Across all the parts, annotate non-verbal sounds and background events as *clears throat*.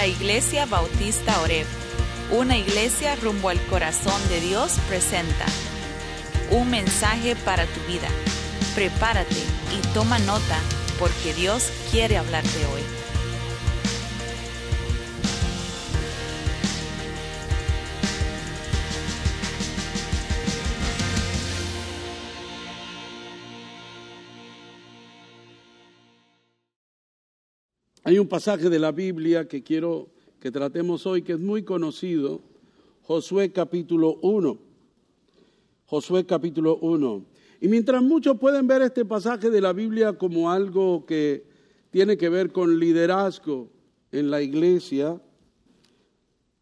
La Iglesia Bautista Oreb, una iglesia rumbo al corazón de Dios, presenta un mensaje para tu vida. Prepárate y toma nota porque Dios quiere hablarte hoy. Hay un pasaje de la Biblia que quiero que tratemos hoy que es muy conocido, Josué capítulo 1. Josué capítulo 1. Y mientras muchos pueden ver este pasaje de la Biblia como algo que tiene que ver con liderazgo en la iglesia,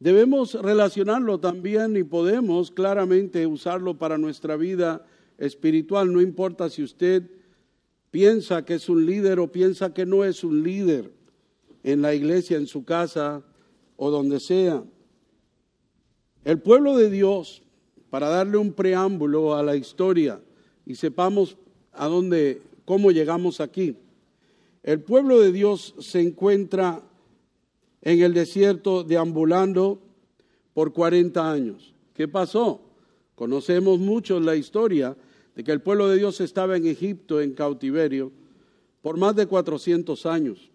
debemos relacionarlo también y podemos claramente usarlo para nuestra vida espiritual. No importa si usted piensa que es un líder o piensa que no es un líder en la iglesia, en su casa o donde sea. El pueblo de Dios, para darle un preámbulo a la historia y sepamos a dónde, cómo llegamos aquí. El pueblo de Dios se encuentra en el desierto deambulando por 40 años. ¿Qué pasó? Conocemos mucho la historia de que el pueblo de Dios estaba en Egipto en cautiverio por más de 400 años.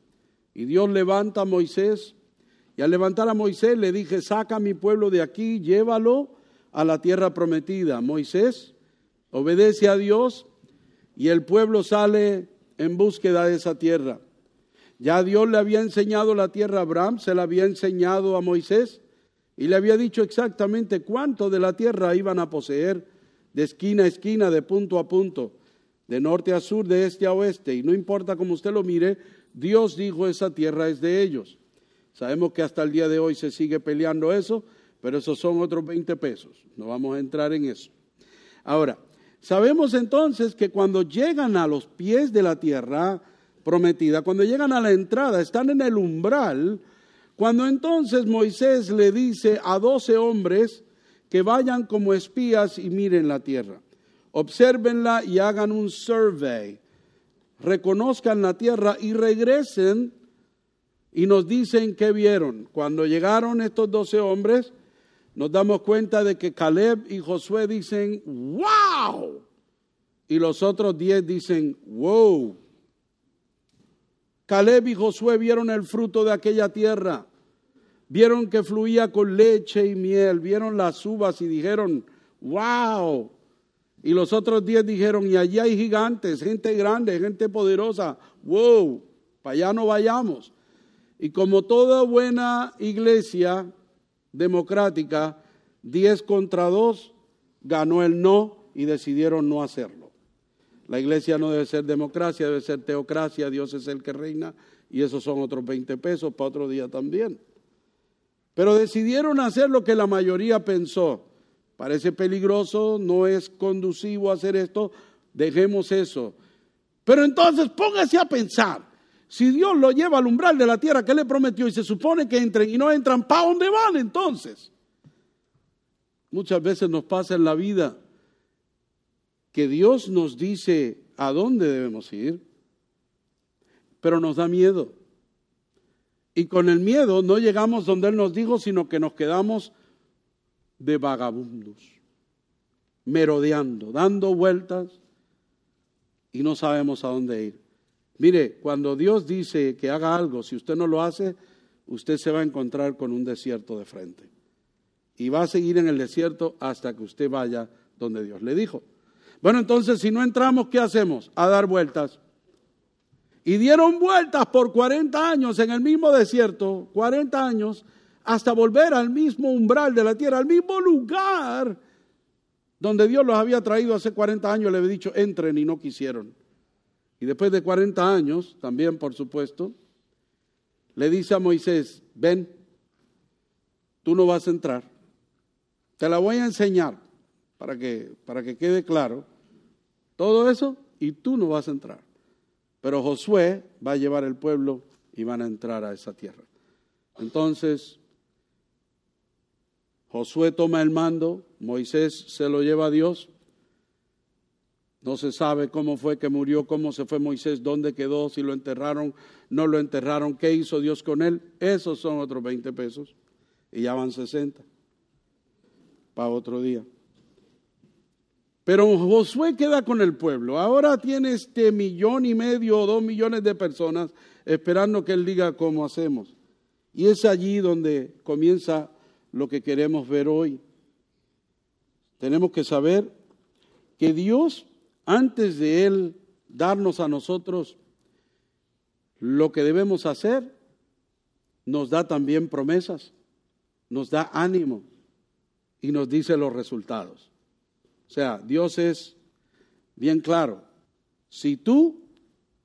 Y Dios levanta a Moisés. Y al levantar a Moisés le dije, saca a mi pueblo de aquí, llévalo a la tierra prometida. Moisés obedece a Dios y el pueblo sale en búsqueda de esa tierra. Ya Dios le había enseñado la tierra a Abraham, se la había enseñado a Moisés y le había dicho exactamente cuánto de la tierra iban a poseer, de esquina a esquina, de punto a punto, de norte a sur, de este a oeste. Y no importa cómo usted lo mire, Dios dijo esa tierra es de ellos. Sabemos que hasta el día de hoy se sigue peleando eso, pero esos son otros 20 pesos. No vamos a entrar en eso. Ahora, sabemos entonces que cuando llegan a los pies de la tierra prometida, cuando llegan a la entrada, están en el umbral, cuando entonces Moisés le dice a doce hombres que vayan como espías y miren la tierra, obsérvenla y hagan un survey, reconozcan la tierra y regresen y nos dicen qué vieron. Cuando llegaron estos doce hombres, nos damos cuenta de que Caleb y Josué dicen, wow. Y los otros diez dicen, wow. Caleb y Josué vieron el fruto de aquella tierra. Vieron que fluía con leche y miel. Vieron las uvas y dijeron, wow. Y los otros diez dijeron, y allí hay gigantes, gente grande, gente poderosa. Wow, para allá no vayamos. Y como toda buena iglesia democrática, diez contra dos, ganó el no y decidieron no hacerlo. La iglesia no debe ser democracia, debe ser teocracia, Dios es el que reina y esos son otros 20 pesos para otro día también. Pero decidieron hacer lo que la mayoría pensó. Parece peligroso, no es conducivo hacer esto, dejemos eso. Pero entonces póngase a pensar, si Dios lo lleva al umbral de la tierra que le prometió y se supone que entren y no entran, ¿para dónde van entonces? Muchas veces nos pasa en la vida que Dios nos dice a dónde debemos ir, pero nos da miedo. Y con el miedo no llegamos donde Él nos dijo, sino que nos quedamos de vagabundos, merodeando, dando vueltas y no sabemos a dónde ir. Mire, cuando Dios dice que haga algo, si usted no lo hace, usted se va a encontrar con un desierto de frente. Y va a seguir en el desierto hasta que usted vaya donde Dios le dijo. Bueno, entonces si no entramos, ¿qué hacemos? A dar vueltas. Y dieron vueltas por 40 años en el mismo desierto, 40 años, hasta volver al mismo umbral de la tierra, al mismo lugar donde Dios los había traído hace 40 años, le había dicho, entren y no quisieron. Y después de 40 años, también por supuesto, le dice a Moisés, ven, tú no vas a entrar, te la voy a enseñar para que, para que quede claro todo eso y tú no vas a entrar. Pero Josué va a llevar el pueblo y van a entrar a esa tierra. Entonces, Josué toma el mando, Moisés se lo lleva a Dios No se sabe cómo fue que murió, cómo se fue Moisés, dónde quedó, si lo enterraron, no lo enterraron, qué hizo Dios con él. Esos son otros 20 pesos. Y ya van 60 para otro día. Pero Josué queda con el pueblo. Ahora tiene este millón y medio o dos millones de personas esperando que él diga cómo hacemos. Y es allí donde comienza lo que queremos ver hoy. Tenemos que saber que Dios, antes de Él darnos a nosotros lo que debemos hacer, nos da también promesas, nos da ánimo y nos dice los resultados. O sea, Dios es bien claro. Si tú,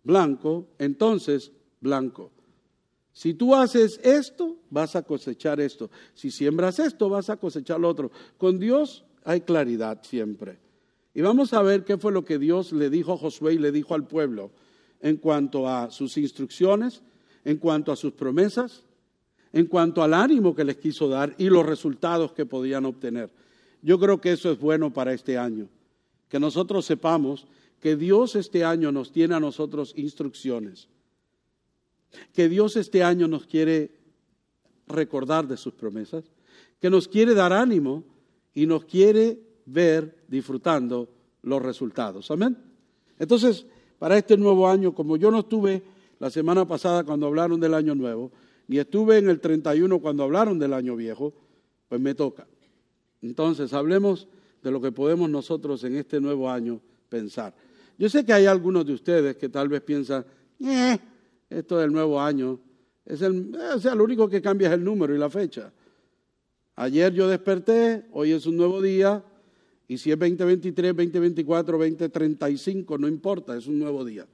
blanco, entonces blanco. Si tú haces esto, vas a cosechar esto. Si siembras esto, vas a cosechar lo otro. Con Dios hay claridad siempre. Y vamos a ver qué fue lo que Dios le dijo a Josué y le dijo al pueblo en cuanto a sus instrucciones, en cuanto a sus promesas, en cuanto al ánimo que les quiso dar y los resultados que podían obtener. Yo creo que eso es bueno para este año, que nosotros sepamos que Dios este año nos tiene a nosotros instrucciones que Dios este año nos quiere recordar de sus promesas, que nos quiere dar ánimo y nos quiere ver disfrutando los resultados. Amén. Entonces, para este nuevo año, como yo no estuve la semana pasada cuando hablaron del año nuevo, ni estuve en el 31 cuando hablaron del año viejo, pues me toca. Entonces, hablemos de lo que podemos nosotros en este nuevo año pensar. Yo sé que hay algunos de ustedes que tal vez piensan, eh, esto del nuevo año, es el, o sea, lo único que cambia es el número y la fecha. Ayer yo desperté, hoy es un nuevo día, y si es 2023, 2024, 2035, no importa, es un nuevo día.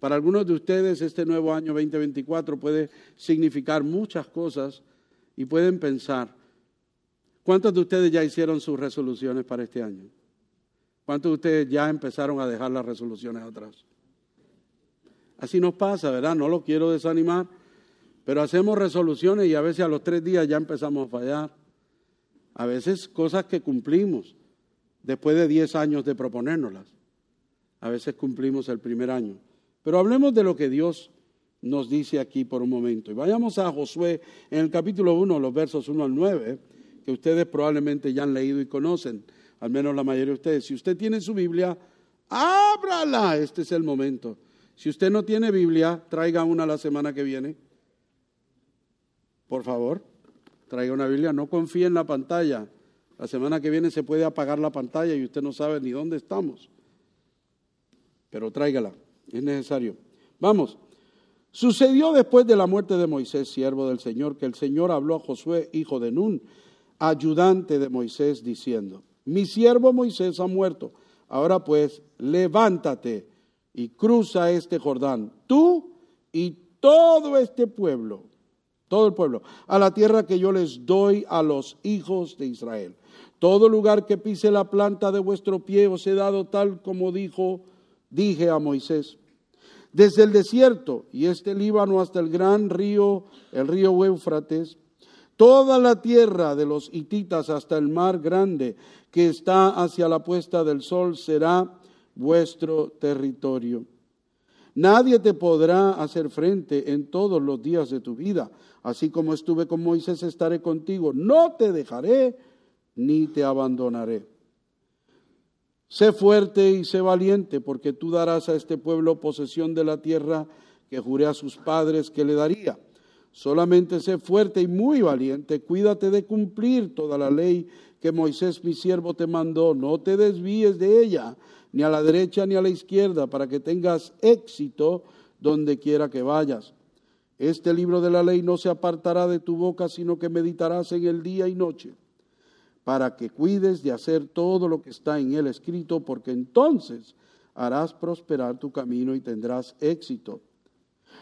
Para algunos de ustedes este nuevo año 2024 puede significar muchas cosas y pueden pensar, ¿cuántos de ustedes ya hicieron sus resoluciones para este año? ¿Cuántos de ustedes ya empezaron a dejar las resoluciones atrás? Así nos pasa, ¿verdad? No lo quiero desanimar, pero hacemos resoluciones y a veces a los tres días ya empezamos a fallar. A veces cosas que cumplimos después de diez años de proponérnoslas. A veces cumplimos el primer año. Pero hablemos de lo que Dios nos dice aquí por un momento. Y vayamos a Josué en el capítulo 1, los versos 1 al 9, que ustedes probablemente ya han leído y conocen, al menos la mayoría de ustedes. Si usted tiene su Biblia, ábrala, este es el momento. Si usted no tiene Biblia, traiga una la semana que viene. Por favor, traiga una Biblia. No confíe en la pantalla. La semana que viene se puede apagar la pantalla y usted no sabe ni dónde estamos. Pero tráigala, es necesario. Vamos. Sucedió después de la muerte de Moisés, siervo del Señor, que el Señor habló a Josué, hijo de Nun, ayudante de Moisés, diciendo, mi siervo Moisés ha muerto. Ahora pues, levántate y cruza este Jordán, tú y todo este pueblo, todo el pueblo, a la tierra que yo les doy a los hijos de Israel. Todo lugar que pise la planta de vuestro pie os he dado tal como dijo, dije a Moisés. Desde el desierto y este Líbano hasta el gran río, el río Éufrates, toda la tierra de los hititas hasta el mar grande que está hacia la puesta del sol será vuestro territorio. Nadie te podrá hacer frente en todos los días de tu vida. Así como estuve con Moisés, estaré contigo. No te dejaré ni te abandonaré. Sé fuerte y sé valiente, porque tú darás a este pueblo posesión de la tierra que juré a sus padres que le daría. Solamente sé fuerte y muy valiente, cuídate de cumplir toda la ley que Moisés mi siervo te mandó, no te desvíes de ella, ni a la derecha ni a la izquierda, para que tengas éxito donde quiera que vayas. Este libro de la ley no se apartará de tu boca, sino que meditarás en el día y noche, para que cuides de hacer todo lo que está en él escrito, porque entonces harás prosperar tu camino y tendrás éxito.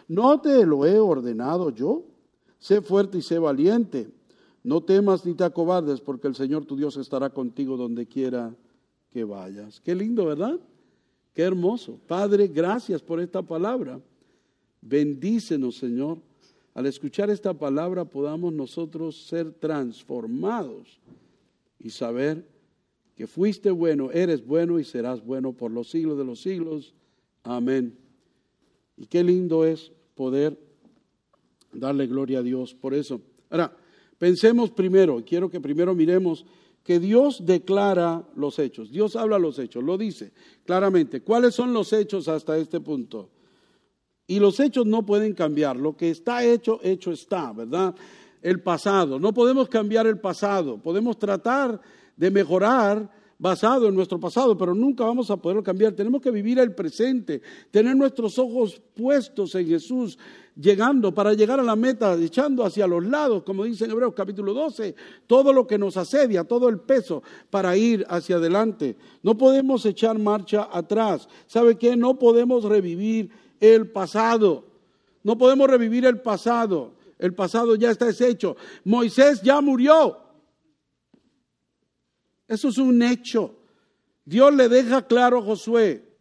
¿No te lo he ordenado yo? Sé fuerte y sé valiente. No temas ni te acobardes, porque el Señor tu Dios estará contigo donde quiera que vayas. Qué lindo, ¿verdad? Qué hermoso. Padre, gracias por esta palabra. Bendícenos, Señor. Al escuchar esta palabra podamos nosotros ser transformados y saber que fuiste bueno, eres bueno y serás bueno por los siglos de los siglos. Amén. Y qué lindo es poder darle gloria a Dios por eso. Ahora, pensemos primero, quiero que primero miremos que Dios declara los hechos. Dios habla los hechos, lo dice claramente. ¿Cuáles son los hechos hasta este punto? Y los hechos no pueden cambiar. Lo que está hecho, hecho está, ¿verdad? El pasado. No podemos cambiar el pasado. Podemos tratar de mejorar basado en nuestro pasado, pero nunca vamos a poderlo cambiar. Tenemos que vivir el presente, tener nuestros ojos puestos en Jesús, llegando para llegar a la meta, echando hacia los lados, como dice en Hebreos capítulo 12, todo lo que nos asedia, todo el peso para ir hacia adelante. No podemos echar marcha atrás. ¿Sabe qué? No podemos revivir el pasado. No podemos revivir el pasado. El pasado ya está deshecho. Moisés ya murió. Eso es un hecho. Dios le deja claro a Josué,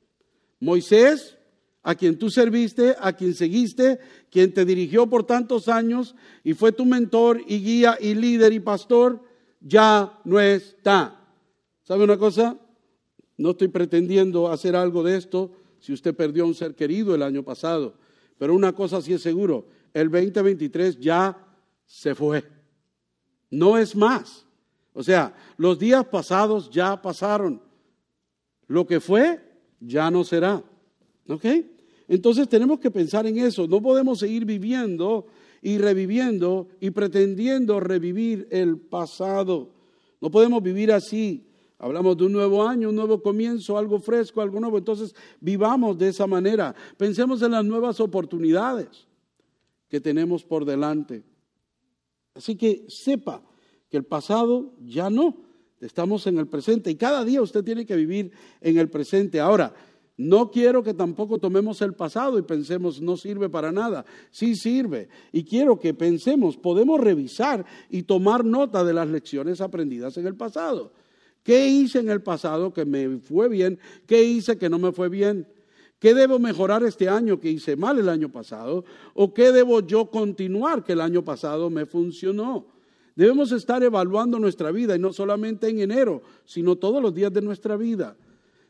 Moisés, a quien tú serviste, a quien seguiste, quien te dirigió por tantos años y fue tu mentor y guía y líder y pastor, ya no está. ¿Sabe una cosa? No estoy pretendiendo hacer algo de esto si usted perdió a un ser querido el año pasado, pero una cosa sí es seguro, el 2023 ya se fue. No es más. O sea, los días pasados ya pasaron. Lo que fue, ya no será. ¿Ok? Entonces tenemos que pensar en eso. No podemos seguir viviendo y reviviendo y pretendiendo revivir el pasado. No podemos vivir así. Hablamos de un nuevo año, un nuevo comienzo, algo fresco, algo nuevo. Entonces vivamos de esa manera. Pensemos en las nuevas oportunidades que tenemos por delante. Así que sepa, que el pasado ya no. Estamos en el presente y cada día usted tiene que vivir en el presente. Ahora, no quiero que tampoco tomemos el pasado y pensemos no sirve para nada. Sí sirve. Y quiero que pensemos, podemos revisar y tomar nota de las lecciones aprendidas en el pasado. ¿Qué hice en el pasado que me fue bien? ¿Qué hice que no me fue bien? ¿Qué debo mejorar este año que hice mal el año pasado? ¿O qué debo yo continuar que el año pasado me funcionó? Debemos estar evaluando nuestra vida y no solamente en enero, sino todos los días de nuestra vida.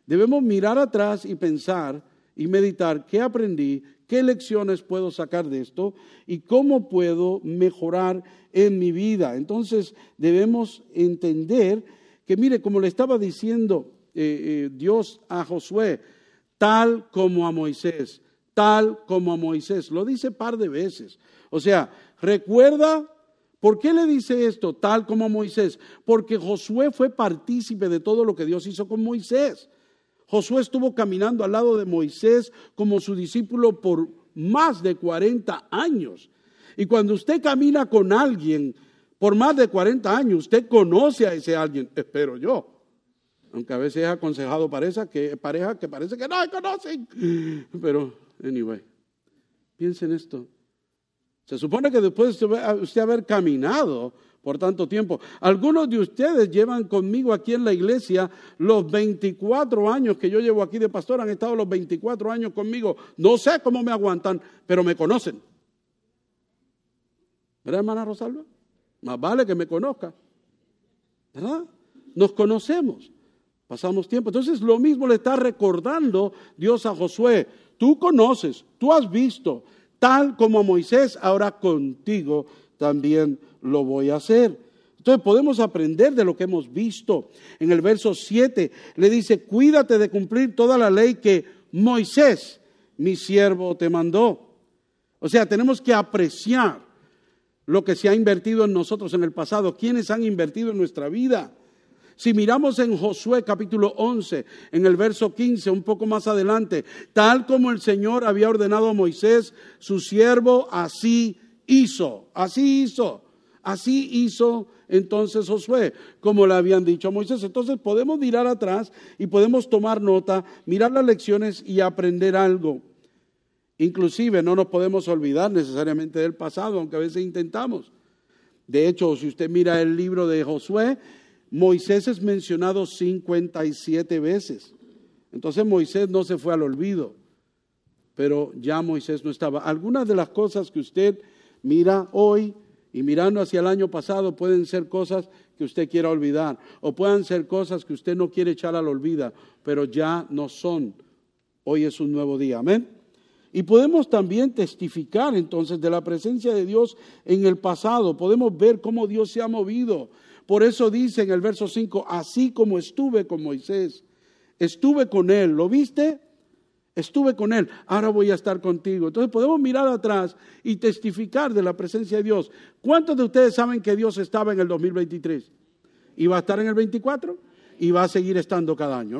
Debemos mirar atrás y pensar y meditar qué aprendí, qué lecciones puedo sacar de esto y cómo puedo mejorar en mi vida. Entonces debemos entender que, mire, como le estaba diciendo eh, eh, Dios a Josué, tal como a Moisés, tal como a Moisés, lo dice par de veces. O sea, recuerda ¿Por qué le dice esto tal como Moisés? Porque Josué fue partícipe de todo lo que Dios hizo con Moisés. Josué estuvo caminando al lado de Moisés como su discípulo por más de 40 años. Y cuando usted camina con alguien por más de 40 años, usted conoce a ese alguien, espero yo. Aunque a veces es aconsejado pareja que, pareja que parece que no conocen. Pero, anyway, piensen esto. Se supone que después de usted haber caminado por tanto tiempo, algunos de ustedes llevan conmigo aquí en la iglesia los 24 años que yo llevo aquí de pastor, han estado los 24 años conmigo. No sé cómo me aguantan, pero me conocen. ¿Verdad, hermana Rosalba? Más vale que me conozca. ¿Verdad? Nos conocemos. Pasamos tiempo. Entonces lo mismo le está recordando Dios a Josué. Tú conoces, tú has visto, tal como a Moisés, ahora contigo también lo voy a hacer. Entonces podemos aprender de lo que hemos visto. En el verso 7 le dice, cuídate de cumplir toda la ley que Moisés, mi siervo, te mandó. O sea, tenemos que apreciar lo que se ha invertido en nosotros en el pasado, quienes han invertido en nuestra vida. Si miramos en Josué capítulo 11, en el verso 15, un poco más adelante, tal como el Señor había ordenado a Moisés, su siervo, así hizo, así hizo, así hizo entonces Josué, como le habían dicho a Moisés. Entonces podemos mirar atrás y podemos tomar nota, mirar las lecciones y aprender algo. Inclusive no nos podemos olvidar necesariamente del pasado, aunque a veces intentamos. De hecho, si usted mira el libro de Josué, Moisés es mencionado 57 veces. Entonces Moisés no se fue al olvido, pero ya Moisés no estaba. Algunas de las cosas que usted mira hoy y mirando hacia el año pasado pueden ser cosas que usted quiera olvidar, o puedan ser cosas que usted no quiere echar al olvido, pero ya no son. Hoy es un nuevo día, amén. Y podemos también testificar entonces de la presencia de Dios en el pasado, podemos ver cómo Dios se ha movido. Por eso dice en el verso 5, así como estuve con Moisés, estuve con él, ¿lo viste? Estuve con Él, ahora voy a estar contigo. Entonces podemos mirar atrás y testificar de la presencia de Dios. ¿Cuántos de ustedes saben que Dios estaba en el 2023? ¿Y va a estar en el 24? Y va a seguir estando cada año.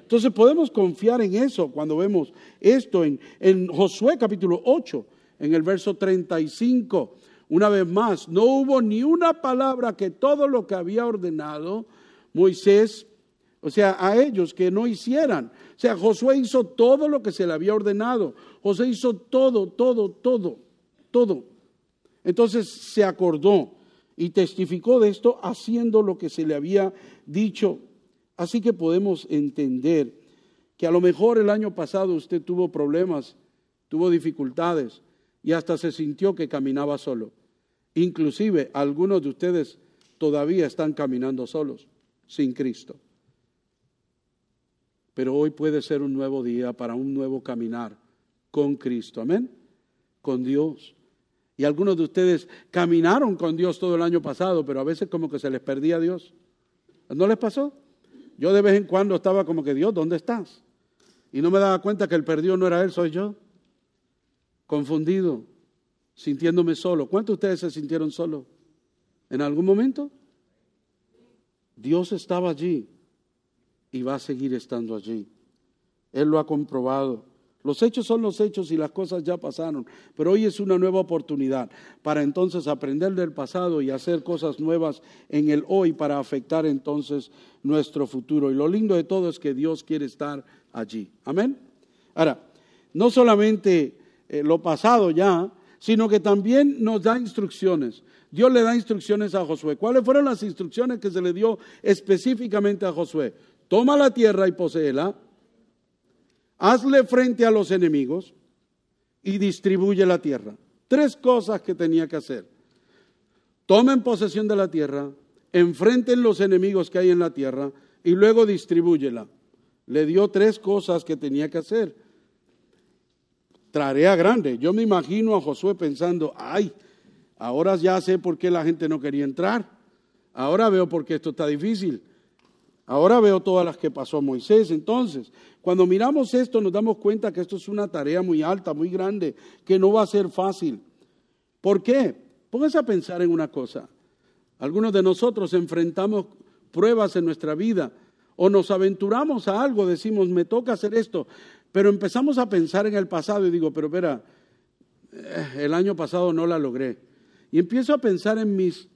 Entonces podemos confiar en eso cuando vemos esto en, en Josué capítulo 8, en el verso 35. Una vez más, no hubo ni una palabra que todo lo que había ordenado Moisés, o sea, a ellos que no hicieran. O sea, Josué hizo todo lo que se le había ordenado. José hizo todo, todo, todo, todo. Entonces se acordó y testificó de esto haciendo lo que se le había dicho. Así que podemos entender que a lo mejor el año pasado usted tuvo problemas, tuvo dificultades y hasta se sintió que caminaba solo. Inclusive algunos de ustedes todavía están caminando solos, sin Cristo. Pero hoy puede ser un nuevo día para un nuevo caminar con Cristo. Amén. Con Dios. Y algunos de ustedes caminaron con Dios todo el año pasado, pero a veces como que se les perdía Dios. ¿No les pasó? Yo de vez en cuando estaba como que, Dios, ¿dónde estás? Y no me daba cuenta que el perdido no era Él, soy yo. Confundido, sintiéndome solo. ¿Cuántos de ustedes se sintieron solos? ¿En algún momento? Dios estaba allí y va a seguir estando allí. Él lo ha comprobado. Los hechos son los hechos y las cosas ya pasaron, pero hoy es una nueva oportunidad para entonces aprender del pasado y hacer cosas nuevas en el hoy para afectar entonces nuestro futuro. Y lo lindo de todo es que Dios quiere estar allí. Amén. Ahora, no solamente eh, lo pasado ya, sino que también nos da instrucciones. Dios le da instrucciones a Josué. ¿Cuáles fueron las instrucciones que se le dio específicamente a Josué? toma la tierra y poseela, hazle frente a los enemigos y distribuye la tierra. Tres cosas que tenía que hacer. Tomen posesión de la tierra, enfrenten los enemigos que hay en la tierra y luego distribúyela. Le dio tres cosas que tenía que hacer. Tarea grande. Yo me imagino a Josué pensando, ay, ahora ya sé por qué la gente no quería entrar. Ahora veo por qué esto está difícil. Ahora veo todas las que pasó Moisés. Entonces, cuando miramos esto nos damos cuenta que esto es una tarea muy alta, muy grande, que no va a ser fácil. ¿Por qué? Póngase a pensar en una cosa. Algunos de nosotros enfrentamos pruebas en nuestra vida o nos aventuramos a algo, decimos, me toca hacer esto, pero empezamos a pensar en el pasado y digo, pero espera, eh, el año pasado no la logré. Y empiezo a pensar en mis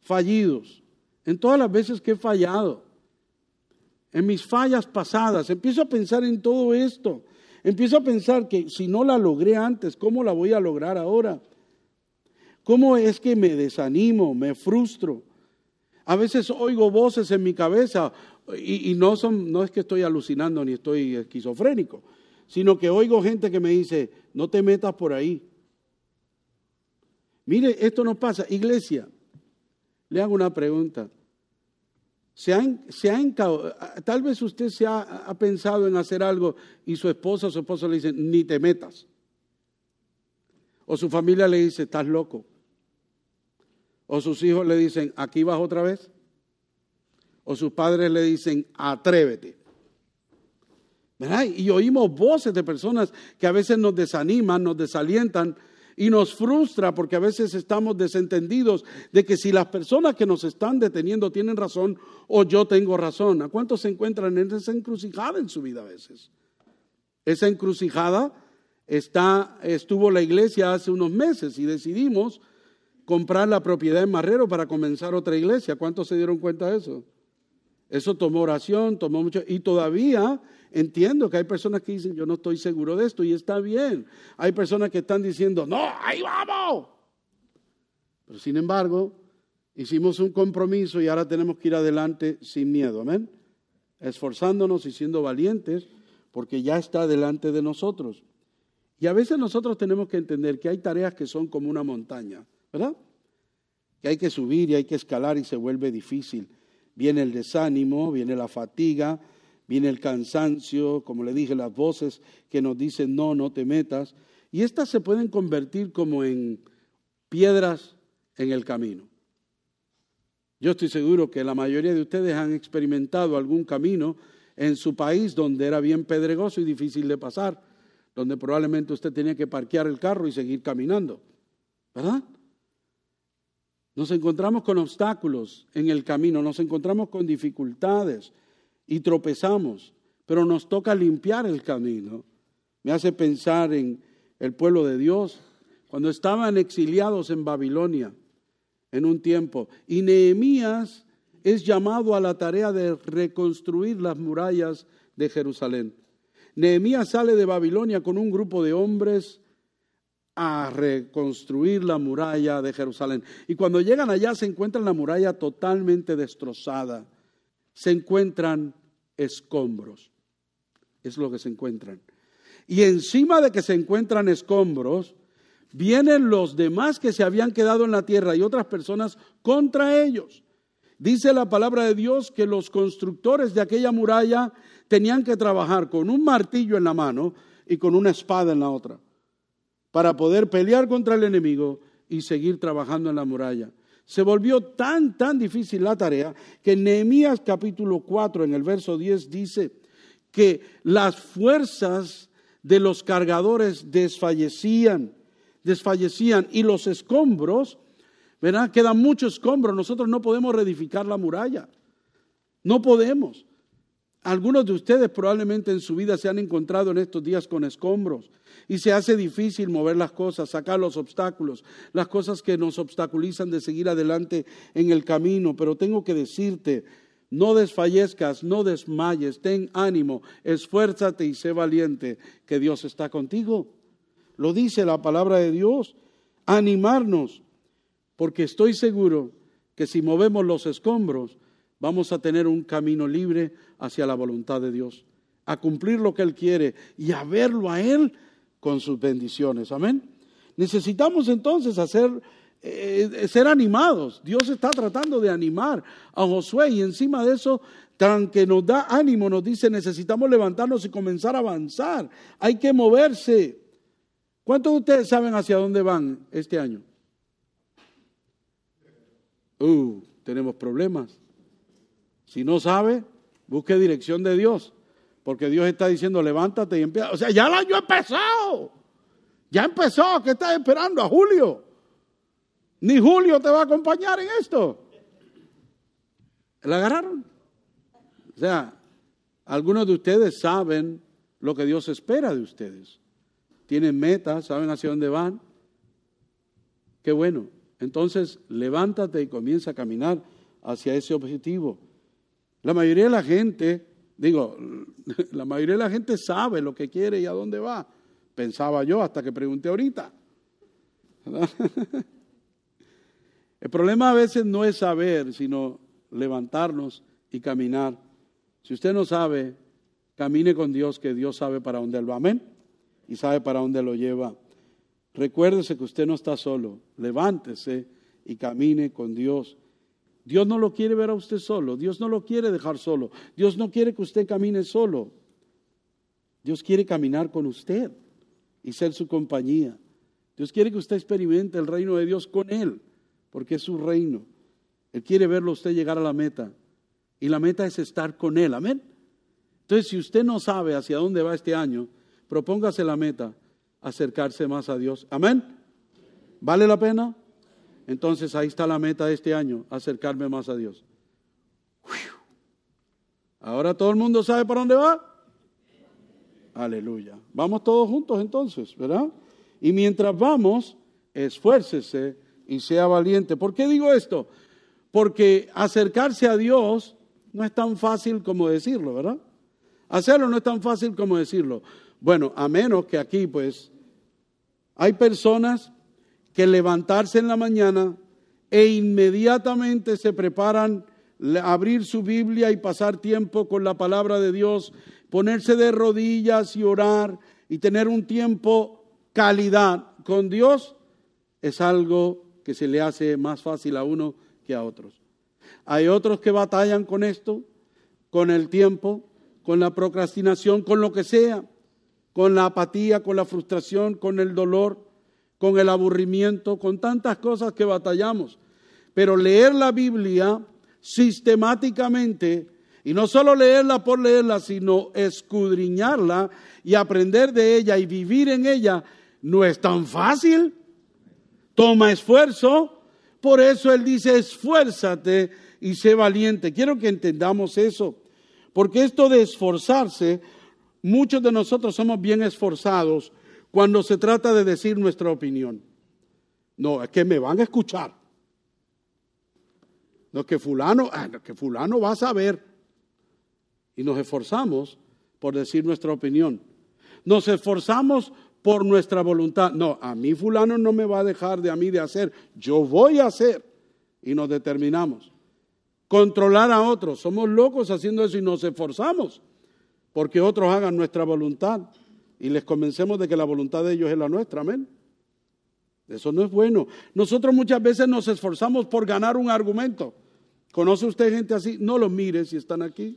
fallidos, en todas las veces que he fallado en mis fallas pasadas, empiezo a pensar en todo esto. Empiezo a pensar que si no la logré antes, ¿cómo la voy a lograr ahora? ¿Cómo es que me desanimo, me frustro? A veces oigo voces en mi cabeza y, no, son, no es que estoy alucinando ni estoy esquizofrénico, sino que oigo gente que me dice, no te metas por ahí. Mire, esto no pasa. Iglesia, le hago una pregunta. Se tal vez usted se ha, pensado en hacer algo y su esposa o su esposo le dice, ni te metas. O su familia le dice, estás loco. O sus hijos le dicen, aquí vas otra vez. O sus padres le dicen, atrévete. Y oímos voces de personas que a veces nos desaniman, nos desalientan y nos frustra porque a veces estamos desentendidos de que si las personas que nos están deteniendo tienen razón o yo tengo razón. ¿A cuántos se encuentran en esa encrucijada en su vida a veces? Esa encrucijada está, estuvo la iglesia hace unos meses y decidimos comprar la propiedad en Marrero para comenzar otra iglesia. ¿Cuántos se dieron cuenta de eso? Eso tomó oración, tomó mucho, y todavía entiendo que hay personas que dicen, yo no estoy seguro de esto, y está bien. Hay personas que están diciendo, no, ahí vamos. Pero sin embargo, hicimos un compromiso y ahora tenemos que ir adelante sin miedo, amén. Esforzándonos y siendo valientes, porque ya está delante de nosotros. Y a veces nosotros tenemos que entender que hay tareas que son como una montaña, ¿verdad? que hay que subir y hay que escalar y se vuelve difícil. Viene el desánimo, viene la fatiga, viene el cansancio, como le dije, las voces que nos dicen no, no te metas. Y estas se pueden convertir como en piedras en el camino. Yo estoy seguro que la mayoría de ustedes han experimentado algún camino en su país donde era bien pedregoso y difícil de pasar, donde probablemente usted tenía que parquear el carro y seguir caminando. ¿Verdad? Nos encontramos con obstáculos en el camino, nos encontramos con dificultades y tropezamos, pero nos toca limpiar el camino. Me hace pensar en el pueblo de Dios cuando estaban exiliados en Babilonia en un tiempo y Nehemías es llamado a la tarea de reconstruir las murallas de Jerusalén. Nehemías sale de Babilonia con un grupo de hombres a reconstruir la muralla de Jerusalén. Y cuando llegan allá se encuentran la muralla totalmente destrozada. Se encuentran escombros. Es lo que se encuentran. Y encima de que se encuentran escombros, vienen los demás que se habían quedado en la tierra y otras personas contra ellos. Dice la palabra de Dios que los constructores de aquella muralla tenían que trabajar con un martillo en la mano y con una espada en la otra para poder pelear contra el enemigo y seguir trabajando en la muralla. Se volvió tan, tan difícil la tarea que en Nehemías capítulo 4, en el verso 10, dice que las fuerzas de los cargadores desfallecían, desfallecían y los escombros, ¿verdad? Quedan muchos escombros, nosotros no podemos reedificar la muralla, no podemos. Algunos de ustedes probablemente en su vida se han encontrado en estos días con escombros y se hace difícil mover las cosas, sacar los obstáculos, las cosas que nos obstaculizan de seguir adelante en el camino. Pero tengo que decirte, no desfallezcas, no desmayes, ten ánimo, esfuérzate y sé valiente, que Dios está contigo. Lo dice la palabra de Dios, animarnos, porque estoy seguro que si movemos los escombros, vamos a tener un camino libre hacia la voluntad de Dios, a cumplir lo que Él quiere y a verlo a Él con sus bendiciones. Amén. Necesitamos entonces hacer, eh, ser animados. Dios está tratando de animar a Josué y encima de eso, tan que nos da ánimo, nos dice, necesitamos levantarnos y comenzar a avanzar. Hay que moverse. ¿Cuántos de ustedes saben hacia dónde van este año? Uh, tenemos problemas. Si no sabe, busque dirección de Dios, porque Dios está diciendo, levántate y empieza. O sea, ya el año ha empezado. Ya empezó, ¿qué estás esperando? A Julio. Ni Julio te va a acompañar en esto. ¿La agarraron? O sea, algunos de ustedes saben lo que Dios espera de ustedes. Tienen metas, saben hacia dónde van. Qué bueno. Entonces, levántate y comienza a caminar hacia ese objetivo. La mayoría de la gente, digo, *laughs* la mayoría de la gente sabe lo que quiere y a dónde va. Pensaba yo hasta que pregunté ahorita. *laughs* El problema a veces no es saber, sino levantarnos y caminar. Si usted no sabe, camine con Dios, que Dios sabe para dónde Él va. Amén. Y sabe para dónde lo lleva. Recuérdese que usted no está solo. Levántese y camine con Dios. Dios no lo quiere ver a usted solo, Dios no lo quiere dejar solo, Dios no quiere que usted camine solo. Dios quiere caminar con usted y ser su compañía. Dios quiere que usted experimente el reino de Dios con Él, porque es su reino. Él quiere verlo a usted llegar a la meta. Y la meta es estar con Él. Amén. Entonces, si usted no sabe hacia dónde va este año, propóngase la meta, acercarse más a Dios. Amén. ¿Vale la pena? Entonces ahí está la meta de este año, acercarme más a Dios. Ahora todo el mundo sabe para dónde va. Aleluya. Vamos todos juntos entonces, ¿verdad? Y mientras vamos, esfuércese y sea valiente. ¿Por qué digo esto? Porque acercarse a Dios no es tan fácil como decirlo, ¿verdad? Hacerlo no es tan fácil como decirlo. Bueno, a menos que aquí pues hay personas que levantarse en la mañana e inmediatamente se preparan abrir su Biblia y pasar tiempo con la palabra de Dios, ponerse de rodillas y orar y tener un tiempo calidad con Dios es algo que se le hace más fácil a uno que a otros. Hay otros que batallan con esto, con el tiempo, con la procrastinación, con lo que sea, con la apatía, con la frustración, con el dolor, con el aburrimiento, con tantas cosas que batallamos. Pero leer la Biblia sistemáticamente, y no solo leerla por leerla, sino escudriñarla y aprender de ella y vivir en ella, no es tan fácil. Toma esfuerzo. Por eso Él dice, esfuérzate y sé valiente. Quiero que entendamos eso. Porque esto de esforzarse, muchos de nosotros somos bien esforzados cuando se trata de decir nuestra opinión. No, es que me van a escuchar. No, que fulano, ah, que fulano va a saber. Y nos esforzamos por decir nuestra opinión. Nos esforzamos por nuestra voluntad. No, a mí fulano no me va a dejar de a mí de hacer. Yo voy a hacer. Y nos determinamos controlar a otros. Somos locos haciendo eso y nos esforzamos porque otros hagan nuestra voluntad y les convencemos de que la voluntad de ellos es la nuestra. Amén. Eso no es bueno. Nosotros muchas veces nos esforzamos por ganar un argumento. ¿Conoce usted gente así? No los mire si están aquí.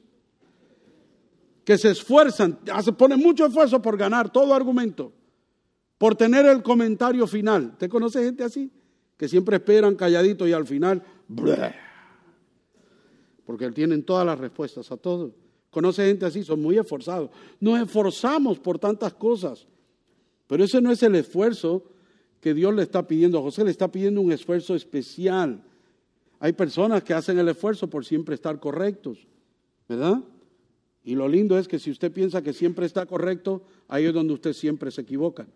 Que se esfuerzan, ponen mucho esfuerzo por ganar todo argumento, por tener el comentario final. ¿Usted conoce gente así? Que siempre esperan calladito y al final porque tienen todas las respuestas a todo. Conoce gente así, son muy esforzados. Nos esforzamos por tantas cosas, pero ese no es el esfuerzo que Dios le está pidiendo. A José le está pidiendo un esfuerzo especial. Hay personas que hacen el esfuerzo por siempre estar correctos, ¿verdad? Y lo lindo es que si usted piensa que siempre está correcto, ahí es donde usted siempre se equivoca,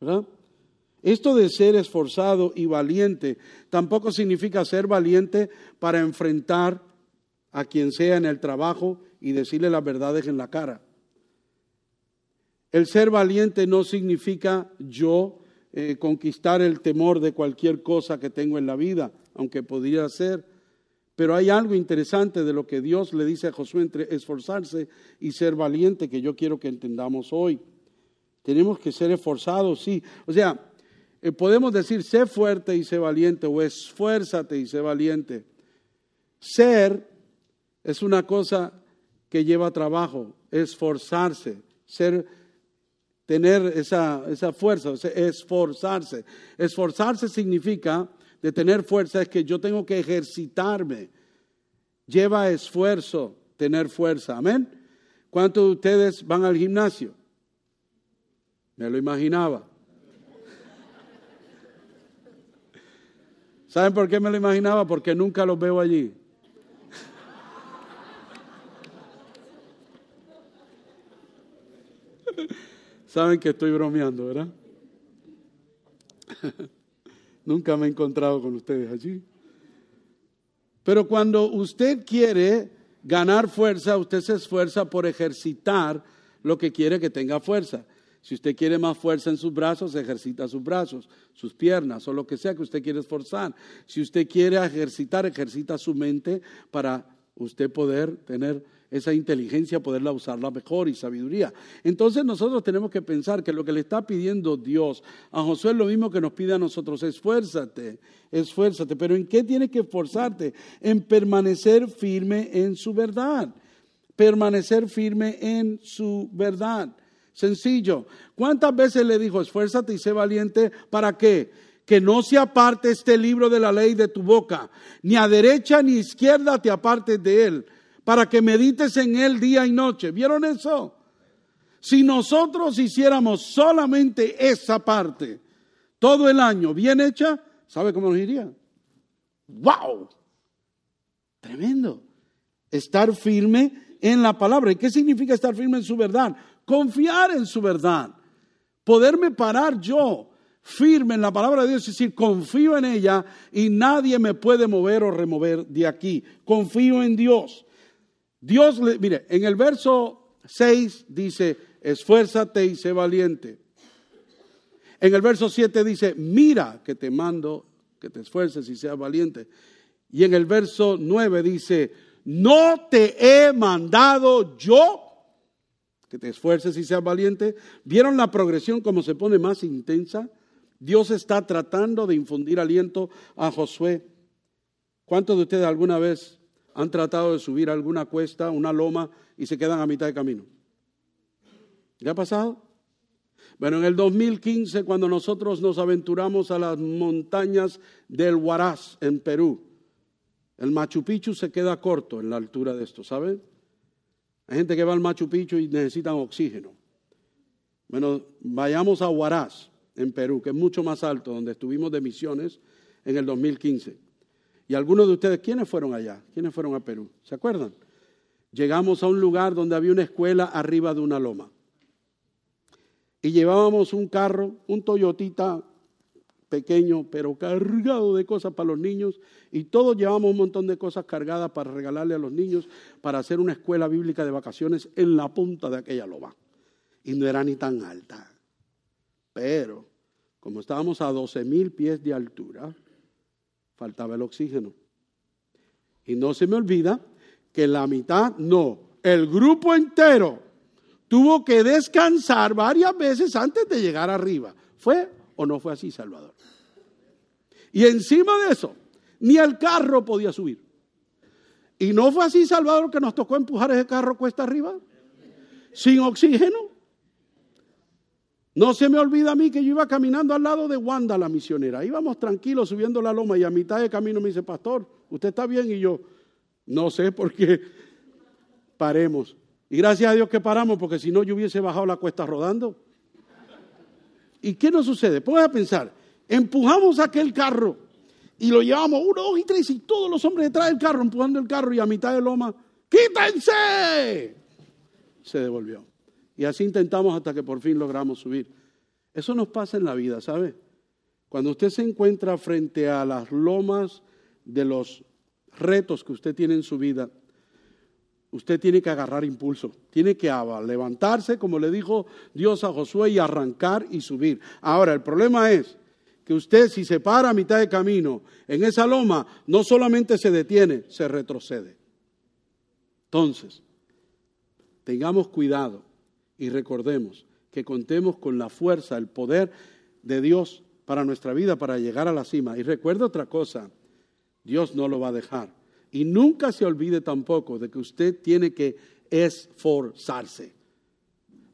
¿verdad? Esto de ser esforzado y valiente tampoco significa ser valiente para enfrentar a quien sea en el trabajo y decirle las verdades en la cara. El ser valiente no significa yo eh, conquistar el temor de cualquier cosa que tengo en la vida, aunque podría ser. Pero hay algo interesante de lo que Dios le dice a Josué entre esforzarse y ser valiente que yo quiero que entendamos hoy. Tenemos que ser esforzados, sí. O sea, eh, podemos decir, sé fuerte y sé valiente, o esfuérzate y sé valiente. Ser es una cosa que lleva trabajo, esforzarse, ser, tener esa, esa fuerza, esforzarse. Esforzarse significa, de tener fuerza, es que yo tengo que ejercitarme. Lleva esfuerzo tener fuerza, amén. ¿Cuántos de ustedes van al gimnasio? Me lo imaginaba. ¿Saben por qué me lo imaginaba? Porque nunca los veo allí. *laughs* Saben que estoy bromeando, ¿verdad? *laughs* nunca me he encontrado con ustedes allí. Pero cuando usted quiere ganar fuerza, usted se esfuerza por ejercitar lo que quiere que tenga fuerza. Si usted quiere más fuerza en sus brazos, ejercita sus brazos, sus piernas o lo que sea que usted quiere esforzar. Si usted quiere ejercitar, ejercita su mente para usted poder tener esa inteligencia, poderla usarla mejor y sabiduría. Entonces nosotros tenemos que pensar que lo que le está pidiendo Dios a Josué es lo mismo que nos pide a nosotros, esfuérzate, esfuérzate. Pero ¿en qué tiene que esforzarte? En permanecer firme en su verdad, permanecer firme en su verdad. Sencillo. ¿Cuántas veces le dijo, esfuérzate y sé valiente? ¿Para qué? Que no se aparte este libro de la ley de tu boca, ni a derecha ni a izquierda te apartes de él, para que medites en él día y noche. ¿Vieron eso? Si nosotros hiciéramos solamente esa parte todo el año bien hecha, ¿sabe cómo nos iría? ¡Wow! Tremendo. Estar firme en la palabra. ¿Y qué significa estar firme en su verdad? confiar en su verdad, poderme parar yo firme en la palabra de Dios, es decir, confío en ella y nadie me puede mover o remover de aquí. Confío en Dios. Dios, le, mire, en el verso 6 dice, esfuérzate y sé valiente. En el verso 7 dice, mira que te mando que te esfuerces y seas valiente. Y en el verso 9 dice, no te he mandado yo que te esfuerces y seas valiente. ¿Vieron la progresión como se pone más intensa? Dios está tratando de infundir aliento a Josué. ¿Cuántos de ustedes alguna vez han tratado de subir alguna cuesta, una loma, y se quedan a mitad de camino? ¿Le ha pasado? Bueno, en el 2015, cuando nosotros nos aventuramos a las montañas del Huaraz, en Perú, el Machu Picchu se queda corto en la altura de esto, ¿saben? Hay gente que va al Machu Picchu y necesitan oxígeno. Bueno, vayamos a Huaraz, en Perú, que es mucho más alto, donde estuvimos de misiones en el 2015. Y algunos de ustedes, ¿quiénes fueron allá? ¿Quiénes fueron a Perú? ¿Se acuerdan? Llegamos a un lugar donde había una escuela arriba de una loma. Y llevábamos un carro, un Toyotita pequeño, pero cargado de cosas para los niños. Y todos llevamos un montón de cosas cargadas para regalarle a los niños para hacer una escuela bíblica de vacaciones en la punta de aquella loma. Y no era ni tan alta. Pero, como estábamos a 12 mil pies de altura, faltaba el oxígeno. Y no se me olvida que la mitad, no, el grupo entero tuvo que descansar varias veces antes de llegar arriba. ¿Fue o no fue así, Salvador? Y encima de eso, ni el carro podía subir. Y no fue así, Salvador, que nos tocó empujar ese carro cuesta arriba, sin oxígeno. No se me olvida a mí que yo iba caminando al lado de Wanda, la misionera. Íbamos tranquilos subiendo la loma y a mitad de camino me dice, pastor, ¿usted está bien? Y yo, no sé por qué paremos. Y gracias a Dios que paramos, porque si no yo hubiese bajado la cuesta rodando. ¿Y qué nos sucede? Puedes pensar, empujamos aquel carro y lo llevamos uno, dos y tres y todos los hombres detrás del carro empujando el carro y a mitad de loma, quítense. Se devolvió. Y así intentamos hasta que por fin logramos subir. Eso nos pasa en la vida, ¿sabe? Cuando usted se encuentra frente a las lomas de los retos que usted tiene en su vida, usted tiene que agarrar impulso, tiene que levantarse, como le dijo Dios a Josué, y arrancar y subir. Ahora, el problema es que usted si se para a mitad de camino en esa loma, no solamente se detiene, se retrocede. Entonces, tengamos cuidado y recordemos que contemos con la fuerza, el poder de Dios para nuestra vida, para llegar a la cima. Y recuerde otra cosa, Dios no lo va a dejar. Y nunca se olvide tampoco de que usted tiene que esforzarse.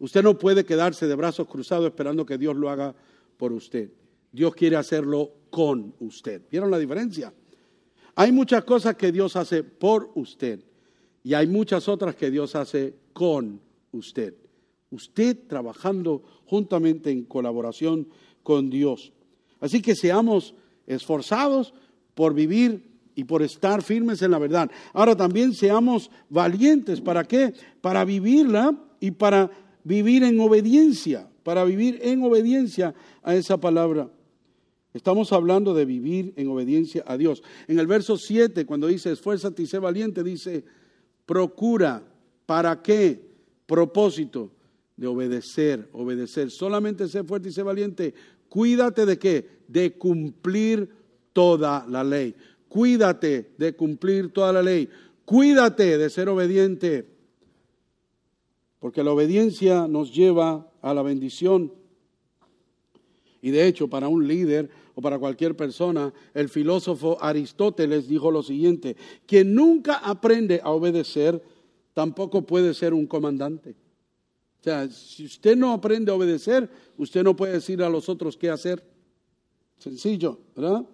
Usted no puede quedarse de brazos cruzados esperando que Dios lo haga por usted. Dios quiere hacerlo con usted. ¿Vieron la diferencia? Hay muchas cosas que Dios hace por usted y hay muchas otras que Dios hace con usted usted trabajando juntamente en colaboración con Dios. Así que seamos esforzados por vivir y por estar firmes en la verdad. Ahora también seamos valientes. ¿Para qué? Para vivirla y para vivir en obediencia, para vivir en obediencia a esa palabra. Estamos hablando de vivir en obediencia a Dios. En el verso 7, cuando dice esfuérzate y sé valiente, dice procura, ¿para qué? Propósito de obedecer, obedecer. Solamente sé fuerte y sé valiente. Cuídate de qué? De cumplir toda la ley. Cuídate de cumplir toda la ley. Cuídate de ser obediente. Porque la obediencia nos lleva a la bendición. Y de hecho, para un líder o para cualquier persona, el filósofo Aristóteles dijo lo siguiente, quien nunca aprende a obedecer, tampoco puede ser un comandante. O sea, si usted no aprende a obedecer, usted no puede decir a los otros qué hacer. Sencillo, ¿verdad?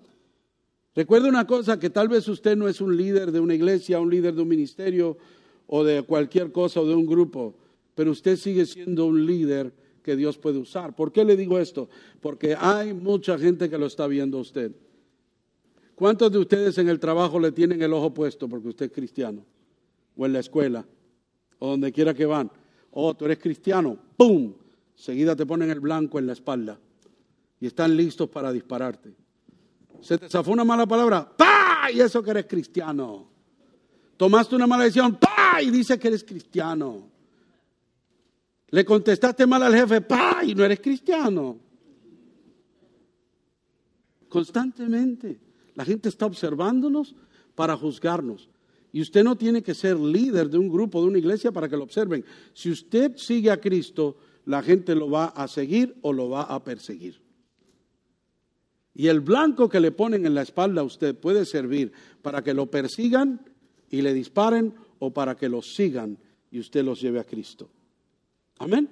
Recuerde una cosa, que tal vez usted no es un líder de una iglesia, un líder de un ministerio o de cualquier cosa o de un grupo, pero usted sigue siendo un líder que Dios puede usar. ¿Por qué le digo esto? Porque hay mucha gente que lo está viendo a usted. ¿Cuántos de ustedes en el trabajo le tienen el ojo puesto porque usted es cristiano? O en la escuela, o donde quiera que van oh, tú eres cristiano, ¡pum! Seguida te ponen el blanco en la espalda y están listos para dispararte. Se te zafó una mala palabra, ¡pa! Y eso que eres cristiano. Tomaste una mala decisión, ¡pa! Y dice que eres cristiano. Le contestaste mal al jefe, ¡pa! Y no eres cristiano. Constantemente. La gente está observándonos para juzgarnos. Y usted no tiene que ser líder de un grupo, de una iglesia para que lo observen. Si usted sigue a Cristo, la gente lo va a seguir o lo va a perseguir. Y el blanco que le ponen en la espalda a usted puede servir para que lo persigan y le disparen o para que lo sigan y usted los lleve a Cristo. Amén.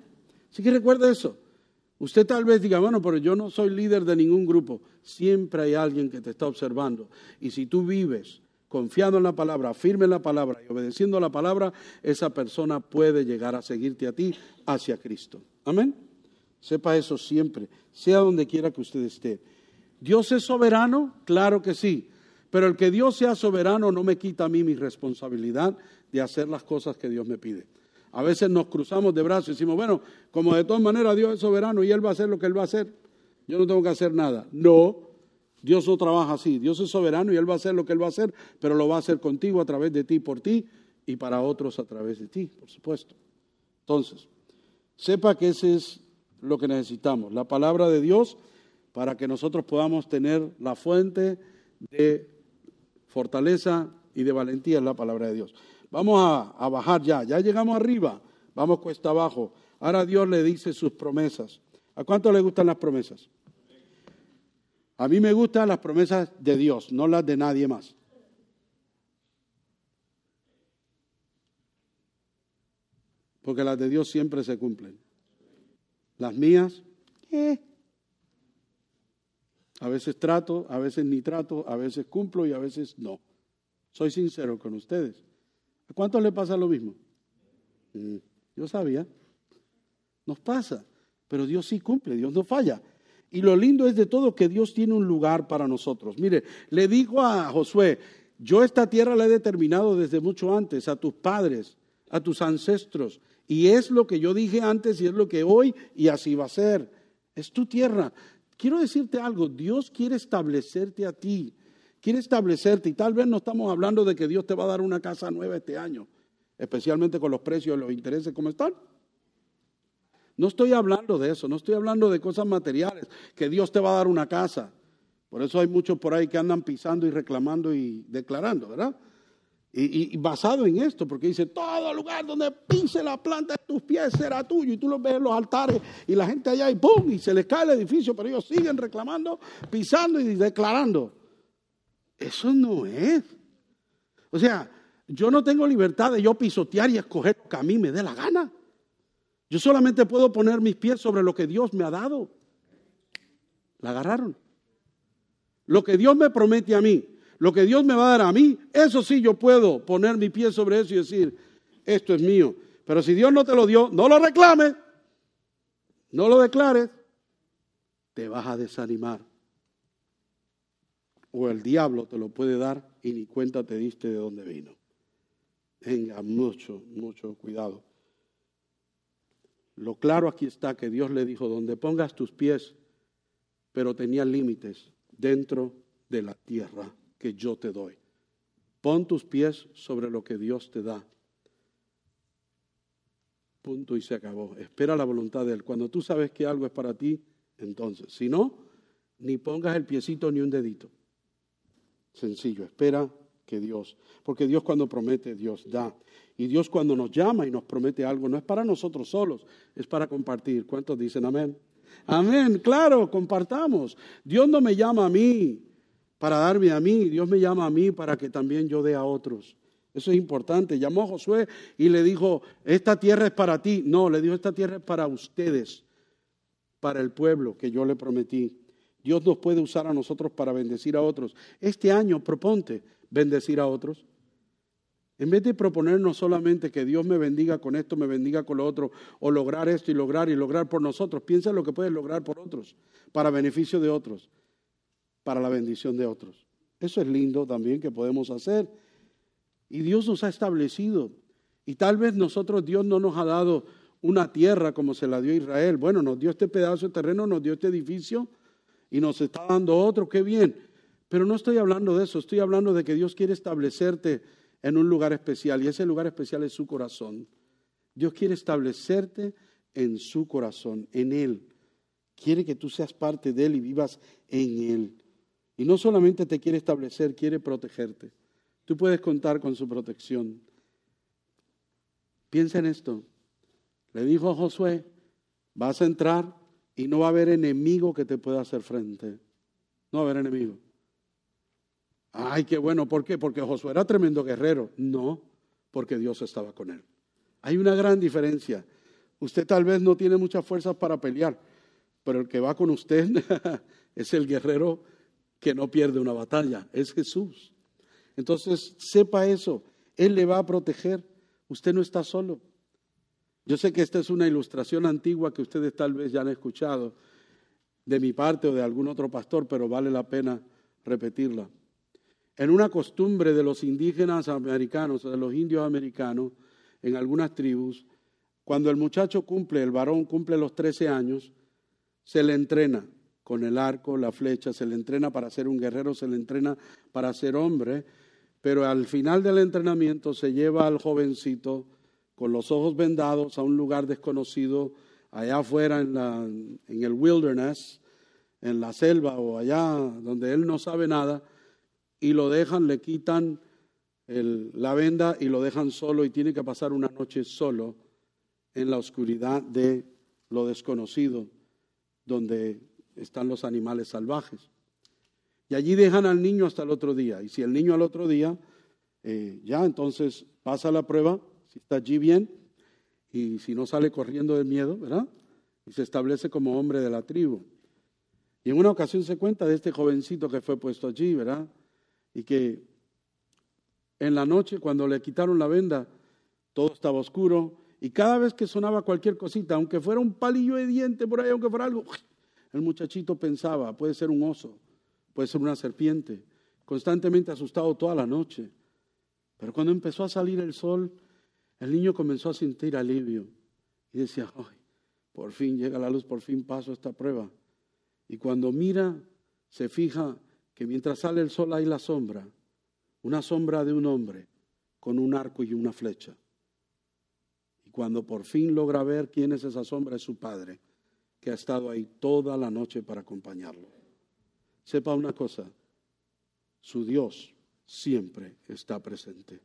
Así que recuerde eso. Usted tal vez diga, bueno, pero yo no soy líder de ningún grupo. Siempre hay alguien que te está observando. Y si tú vives confiando en la palabra, firme en la palabra y obedeciendo a la palabra, esa persona puede llegar a seguirte a ti hacia Cristo. Amén. Sepa eso siempre, sea donde quiera que usted esté. ¿Dios es soberano? Claro que sí. Pero el que Dios sea soberano no me quita a mí mi responsabilidad de hacer las cosas que Dios me pide. A veces nos cruzamos de brazos y decimos, bueno, como de todas maneras Dios es soberano y Él va a hacer lo que Él va a hacer, yo no tengo que hacer nada. No, Dios no trabaja así. Dios es soberano y Él va a hacer lo que Él va a hacer, pero lo va a hacer contigo a través de ti, por ti y para otros a través de ti, por supuesto. Entonces, sepa que ese es lo que necesitamos, la palabra de Dios para que nosotros podamos tener la fuente de fortaleza y de valentía en la palabra de Dios. Vamos a, bajar ya, ya llegamos arriba, vamos cuesta abajo. Ahora Dios le dice sus promesas. ¿A cuánto le gustan las promesas? A mí me gustan las promesas de Dios, no las de nadie más. Porque las de Dios siempre se cumplen. Las mías, eh. A veces trato, a veces ni trato, a veces cumplo y a veces no. Soy sincero con ustedes. ¿A cuántos le pasa lo mismo? Mm, yo sabía. Nos pasa, pero Dios sí cumple, Dios no falla. Y lo lindo es de todo que Dios tiene un lugar para nosotros. Mire, le dijo a Josué, yo esta tierra la he determinado desde mucho antes, a tus padres, a tus ancestros. Y es lo que yo dije antes y es lo que hoy y así va a ser. Es tu tierra. Quiero decirte algo, Dios quiere establecerte a ti quiere establecerte y tal vez no estamos hablando de que Dios te va a dar una casa nueva este año, especialmente con los precios los intereses como están. No estoy hablando de eso, no estoy hablando de cosas materiales, que Dios te va a dar una casa. Por eso hay muchos por ahí que andan pisando y reclamando y declarando, ¿verdad? Y, basado en esto, porque dice, todo lugar donde pise la planta de tus pies será tuyo. Y tú lo ves en los altares y la gente allá y ¡pum! Y se les cae el edificio, pero ellos siguen reclamando, pisando y declarando. Eso no es. O sea, yo no tengo libertad de yo pisotear y escoger lo que a mí me dé la gana. Yo solamente puedo poner mis pies sobre lo que Dios me ha dado. La agarraron. Lo que Dios me promete a mí, lo que Dios me va a dar a mí, eso sí yo puedo poner mi pie sobre eso y decir, esto es mío. Pero si Dios no te lo dio, no lo reclames, no lo declares, te vas a desanimar o el diablo te lo puede dar y ni cuenta te diste de dónde vino. Tenga mucho, mucho cuidado. Lo claro aquí está que Dios le dijo, donde pongas tus pies, pero tenía límites dentro de la tierra que yo te doy. Pon tus pies sobre lo que Dios te da. Punto y se acabó. Espera la voluntad de Él. Cuando tú sabes que algo es para ti, entonces. Si no, ni pongas el piecito ni un dedito. Sencillo, espera que Dios, porque Dios cuando promete, Dios da. Y Dios cuando nos llama y nos promete algo, no es para nosotros solos, es para compartir. ¿Cuántos dicen amén? Amén, claro, compartamos. Dios no me llama a mí para darme a mí, Dios me llama a mí para que también yo dé a otros. Eso es importante. Llamó a Josué y le dijo, esta tierra es para ti. No, le dijo, esta tierra es para ustedes, para el pueblo que yo le prometí. Dios nos puede usar a nosotros para bendecir a otros. Este año proponte bendecir a otros. En vez de proponernos solamente que Dios me bendiga con esto, me bendiga con lo otro, o lograr esto y lograr y lograr por nosotros, piensa en lo que puedes lograr por otros, para beneficio de otros, para la bendición de otros. Eso es lindo también que podemos hacer. Y Dios nos ha establecido. Y tal vez nosotros, Dios no nos ha dado una tierra como se la dio Israel. Bueno, nos dio este pedazo de terreno, nos dio este edificio, y nos está dando otro, qué bien. Pero no estoy hablando de eso, estoy hablando de que Dios quiere establecerte en un lugar especial y ese lugar especial es su corazón. Dios quiere establecerte en su corazón, en Él. Quiere que tú seas parte de Él y vivas en Él. Y no solamente te quiere establecer, quiere protegerte. Tú puedes contar con su protección. Piensa en esto. Le dijo a Josué, vas a entrar y no va a haber enemigo que te pueda hacer frente. No va a haber enemigo. Ay, qué bueno, ¿por qué? Porque Josué era tremendo guerrero. No, porque Dios estaba con él. Hay una gran diferencia. Usted tal vez no tiene muchas fuerzas para pelear, pero el que va con usted *laughs* es el guerrero que no pierde una batalla, es Jesús. Entonces, sepa eso, Él le va a proteger, usted no está solo. Yo sé que esta es una ilustración antigua que ustedes tal vez ya han escuchado de mi parte o de algún otro pastor, pero vale la pena repetirla. En una costumbre de los indígenas americanos, de los indios americanos, en algunas tribus, cuando el muchacho cumple, el varón cumple los 13 años, se le entrena con el arco, la flecha, se le entrena para ser un guerrero, se le entrena para ser hombre, pero al final del entrenamiento se lleva al jovencito con los ojos vendados a un lugar desconocido, allá afuera en, en el wilderness, en la selva o allá donde él no sabe nada, y lo dejan, le quitan la venda y lo dejan solo y tiene que pasar una noche solo en la oscuridad de lo desconocido, donde están los animales salvajes. Y allí dejan al niño hasta el otro día. Y si el niño al otro día, eh, ya entonces pasa la prueba, si está allí bien, y si no sale corriendo de miedo, ¿verdad? Y se establece como hombre de la tribu. Y en una ocasión se cuenta de este jovencito que fue puesto allí, ¿verdad? Y que en la noche, cuando le quitaron la venda, todo estaba oscuro, y cada vez que sonaba cualquier cosita, aunque fuera un palillo de diente por ahí, aunque fuera algo, el muchachito pensaba, puede ser un oso, puede ser una serpiente, constantemente asustado toda la noche. Pero cuando empezó a salir el sol, el niño comenzó a sentir alivio y decía, ay, por fin llega la luz, por fin paso esta prueba. Y cuando mira, se fija que mientras sale el sol hay la sombra, una sombra de un hombre con un arco y una flecha cuando por fin logra ver quién es esa sombra, es su padre, que ha estado ahí toda la noche para acompañarlo. Sepa una cosa, su Dios siempre está presente.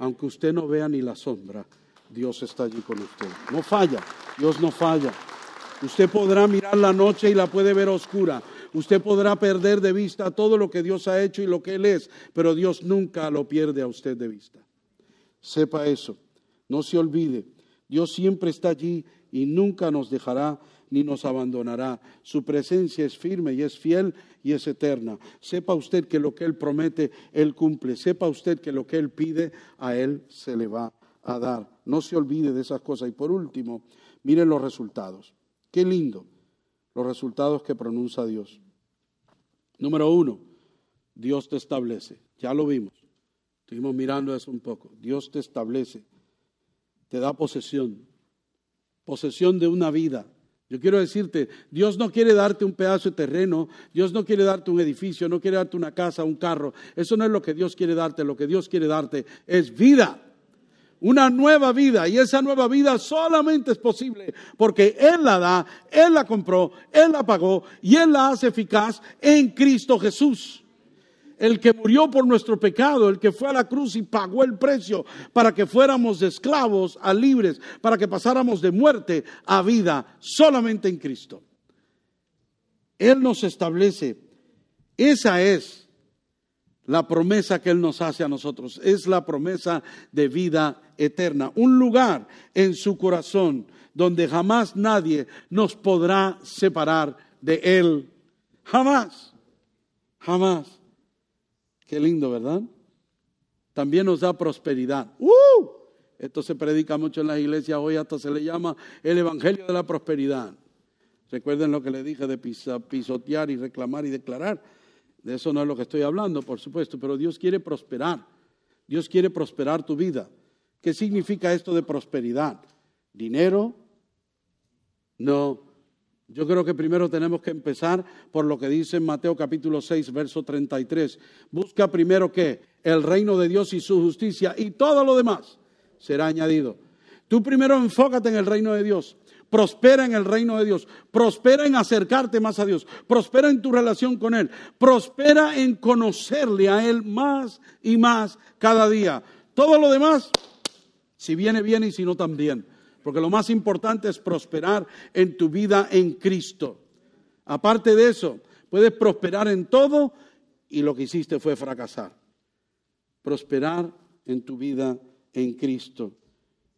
Aunque usted no vea ni la sombra, Dios está allí con usted. No falla, Dios no falla. Usted podrá mirar la noche y la puede ver oscura. Usted podrá perder de vista todo lo que Dios ha hecho y lo que Él es, pero Dios nunca lo pierde a usted de vista. Sepa eso. No se olvide Dios siempre está allí y nunca nos dejará ni nos abandonará. Su presencia es firme y es fiel y es eterna. Sepa usted que lo que Él promete, Él cumple. Sepa usted que lo que Él pide, a Él se le va a dar. No se olvide de esas cosas. Y por último, miren los resultados. Qué lindo los resultados que pronuncia Dios. Número uno, Dios te establece. Ya lo vimos. Estuvimos mirando eso un poco. Dios te establece te da posesión, posesión de una vida. Yo quiero decirte, Dios no quiere darte un pedazo de terreno, Dios no quiere darte un edificio, no quiere darte una casa, un carro. Eso no es lo que Dios quiere darte, lo que Dios quiere darte es vida, una nueva vida. Y esa nueva vida solamente es posible porque Él la da, Él la compró, Él la pagó y Él la hace eficaz en Cristo Jesús el que murió por nuestro pecado, el que fue a la cruz y pagó el precio para que fuéramos de esclavos a libres, para que pasáramos de muerte a vida solamente en Cristo. Él nos establece, esa es la promesa que Él nos hace a nosotros, es la promesa de vida eterna, un lugar en su corazón donde jamás nadie nos podrá separar de Él, jamás, jamás. Qué lindo, ¿verdad? También nos da prosperidad. ¡Uh! Esto se predica mucho en las iglesias hoy, hasta se le llama el Evangelio de la Prosperidad. Recuerden lo que le dije de pisotear y reclamar y declarar. De eso no es lo que estoy hablando, por supuesto, pero Dios quiere prosperar. Dios quiere prosperar tu vida. ¿Qué significa esto de prosperidad? ¿Dinero? No. Yo creo que primero tenemos que empezar por lo que dice en Mateo capítulo 6, verso 33. Busca primero que el reino de Dios y su justicia y todo lo demás será añadido. Tú primero enfócate en el reino de Dios. Prospera en el reino de Dios. Prospera en acercarte más a Dios. Prospera en tu relación con Él. Prospera en conocerle a Él más y más cada día. Todo lo demás, si viene bien y si no también porque lo más importante es prosperar en tu vida en Cristo. Aparte de eso, Puedes prosperar en todo y lo que hiciste fue fracasar. Prosperar en tu vida en Cristo.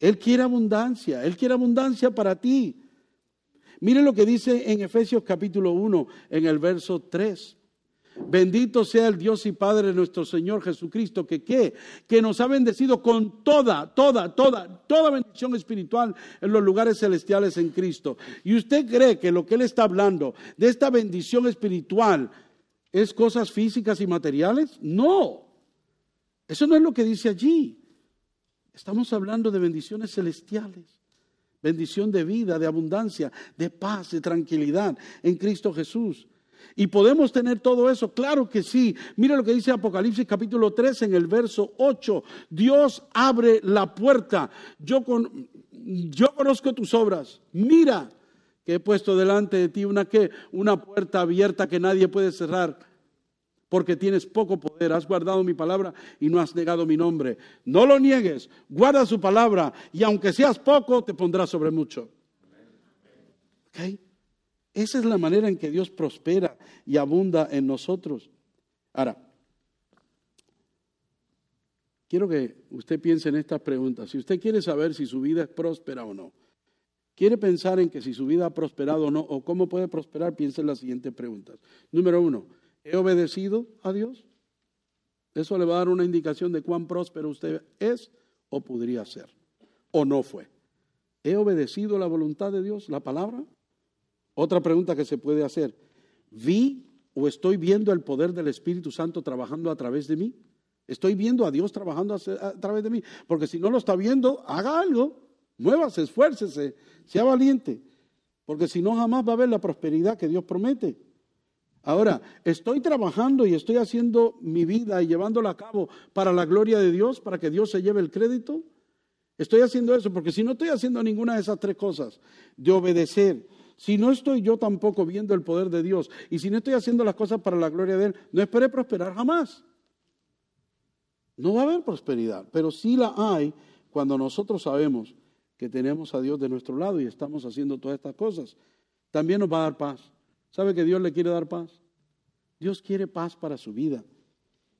Él quiere abundancia, Él quiere abundancia para ti. Mire lo que dice en Efesios capítulo 1, en el verso 3. Bendito sea el Dios y Padre de nuestro Señor Jesucristo, que qué, que nos ha bendecido con toda, toda, toda, toda bendición espiritual en los lugares celestiales en Cristo. Y usted cree que lo que él está hablando de esta bendición espiritual es cosas físicas y materiales? No. Eso no es lo que dice allí. Estamos hablando de bendiciones celestiales. Bendición de vida, de abundancia, de paz, de tranquilidad en Cristo Jesús. ¿Y podemos tener todo eso? Claro que sí. Mira lo que dice Apocalipsis capítulo 3 en el verso 8. Dios abre la puerta. Yo, con, yo conozco tus obras. Mira que he puesto delante de ti una, una puerta abierta que nadie puede cerrar. Porque tienes poco poder, has guardado mi palabra y no has negado mi nombre. No lo niegues, guarda su palabra y aunque seas poco, te pondrá sobre mucho. ¿Okay? Esa es la manera en que Dios prospera y abunda en nosotros. Ahora, quiero que usted piense en estas preguntas. Si usted quiere saber si su vida es próspera o no, quiere pensar en que si su vida ha prosperado o no, o cómo puede prosperar, piense en las siguientes preguntas. Número uno, ¿he obedecido a Dios? Eso le va a dar una indicación de cuán próspero usted es o podría ser, o no fue. ¿He obedecido la voluntad de Dios, la palabra? Otra pregunta que se puede hacer, ¿vi o estoy viendo el poder del Espíritu Santo trabajando a través de mí? ¿Estoy viendo a Dios trabajando a, través de mí? Porque si no lo está viendo, haga algo, muévase, esfuércese, sea valiente, porque si no jamás va a haber la prosperidad que Dios promete. Ahora, ¿estoy trabajando y estoy haciendo mi vida y llevándola a cabo para la gloria de Dios, para que Dios se lleve el crédito? Estoy haciendo eso, porque si no estoy haciendo ninguna de esas tres cosas, de obedecer, si no estoy yo tampoco viendo el poder de Dios y si no estoy haciendo las cosas para la gloria de Él, no esperé prosperar jamás. No va a haber prosperidad, pero sí la hay cuando nosotros sabemos que tenemos a Dios de nuestro lado y estamos haciendo todas estas cosas. También nos va a dar paz. ¿Sabe que Dios le quiere dar paz? Dios quiere paz para su vida.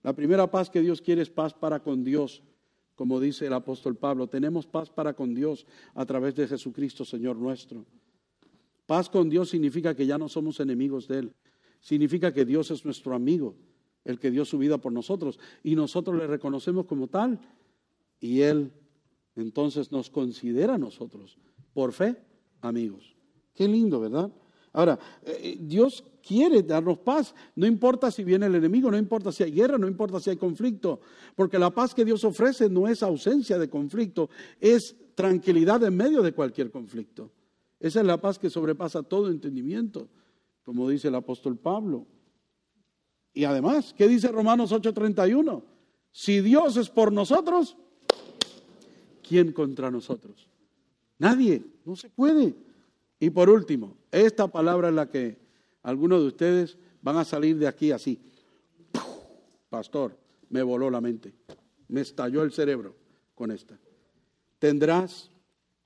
La primera paz que Dios quiere es paz para con Dios, como dice el apóstol Pablo. Tenemos paz para con Dios a través de Jesucristo, Señor nuestro. Paz con Dios significa que ya no somos enemigos de Él. Significa que Dios es nuestro amigo, el que dio su vida por nosotros. Y nosotros le reconocemos como tal. Y Él entonces nos considera a nosotros, por fe, amigos. Qué lindo, ¿verdad? Ahora, eh, eh, Dios quiere darnos paz. No importa si viene el enemigo, no importa si hay guerra, no importa si hay conflicto. Porque la paz que Dios ofrece no es ausencia de conflicto, es tranquilidad en medio de cualquier conflicto. Esa es la paz que sobrepasa todo entendimiento, como dice el apóstol Pablo. Y además, ¿qué dice Romanos 8:31? Si Dios es por nosotros, ¿quién contra nosotros? Nadie, no se puede. Y por último, esta palabra es la que algunos de ustedes van a salir de aquí así. Pastor, me voló la mente, me estalló el cerebro con esta. Tendrás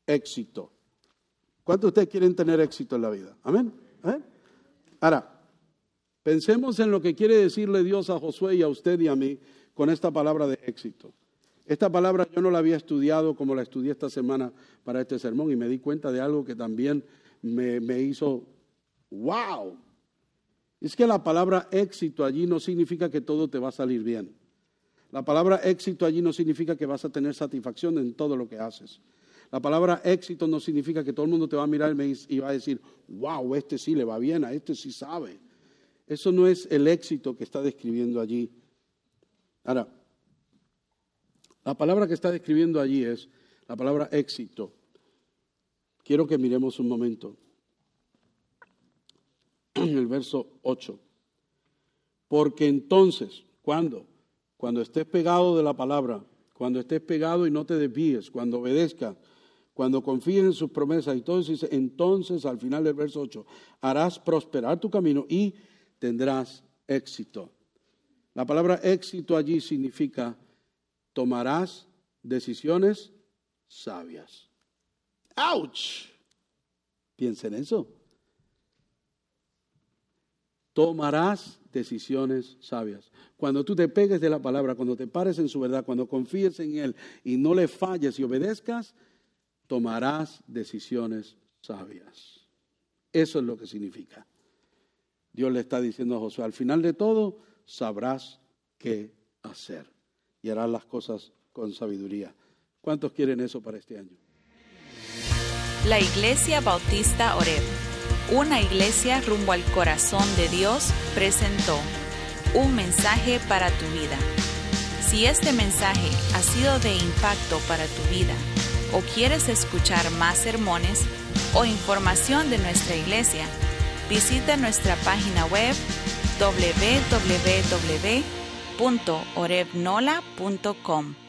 éxito. ¿Cuántos de ustedes quieren tener éxito en la vida? Amén. Ahora, pensemos en lo que quiere decirle Dios a Josué y a usted y a mí con esta palabra de éxito. Esta palabra yo no la había estudiado como la estudié esta semana para este sermón y me di cuenta de algo que también me, hizo, wow. Es que la palabra éxito allí no significa que todo te va a salir bien. La palabra éxito allí no significa que vas a tener satisfacción en todo lo que haces. La palabra éxito no significa que todo el mundo te va a mirar y va a decir, wow, este sí le va bien, a este sí sabe. Eso no es el éxito que está describiendo allí. Ahora, la palabra que está describiendo allí es la palabra éxito. Quiero que miremos un momento. En *clears throat* el verso 8. Porque entonces, ¿cuándo? Cuando estés pegado de la palabra, cuando estés pegado y no te desvíes, cuando obedezcas, cuando confíes en sus promesas dice, entonces al final del verso 8, harás prosperar tu camino y tendrás éxito. La palabra éxito allí significa tomarás decisiones sabias. ¡Auch! Piensen en eso. tomarás decisiones sabias. Cuando tú te pegues de la palabra, cuando te pares en su verdad, cuando confíes en Él y no le falles y obedezcas, tomarás decisiones sabias. Eso es lo que significa. Dios le está diciendo a Josué, al final de todo sabrás qué hacer y harás las cosas con sabiduría. ¿Cuántos quieren eso para este año? La Iglesia Bautista Oreb, una iglesia rumbo al corazón de Dios, presentó un mensaje para tu vida. Si este mensaje ha sido de impacto para tu vida o quieres escuchar más sermones o información de nuestra iglesia, visita nuestra página web www.orebnola.com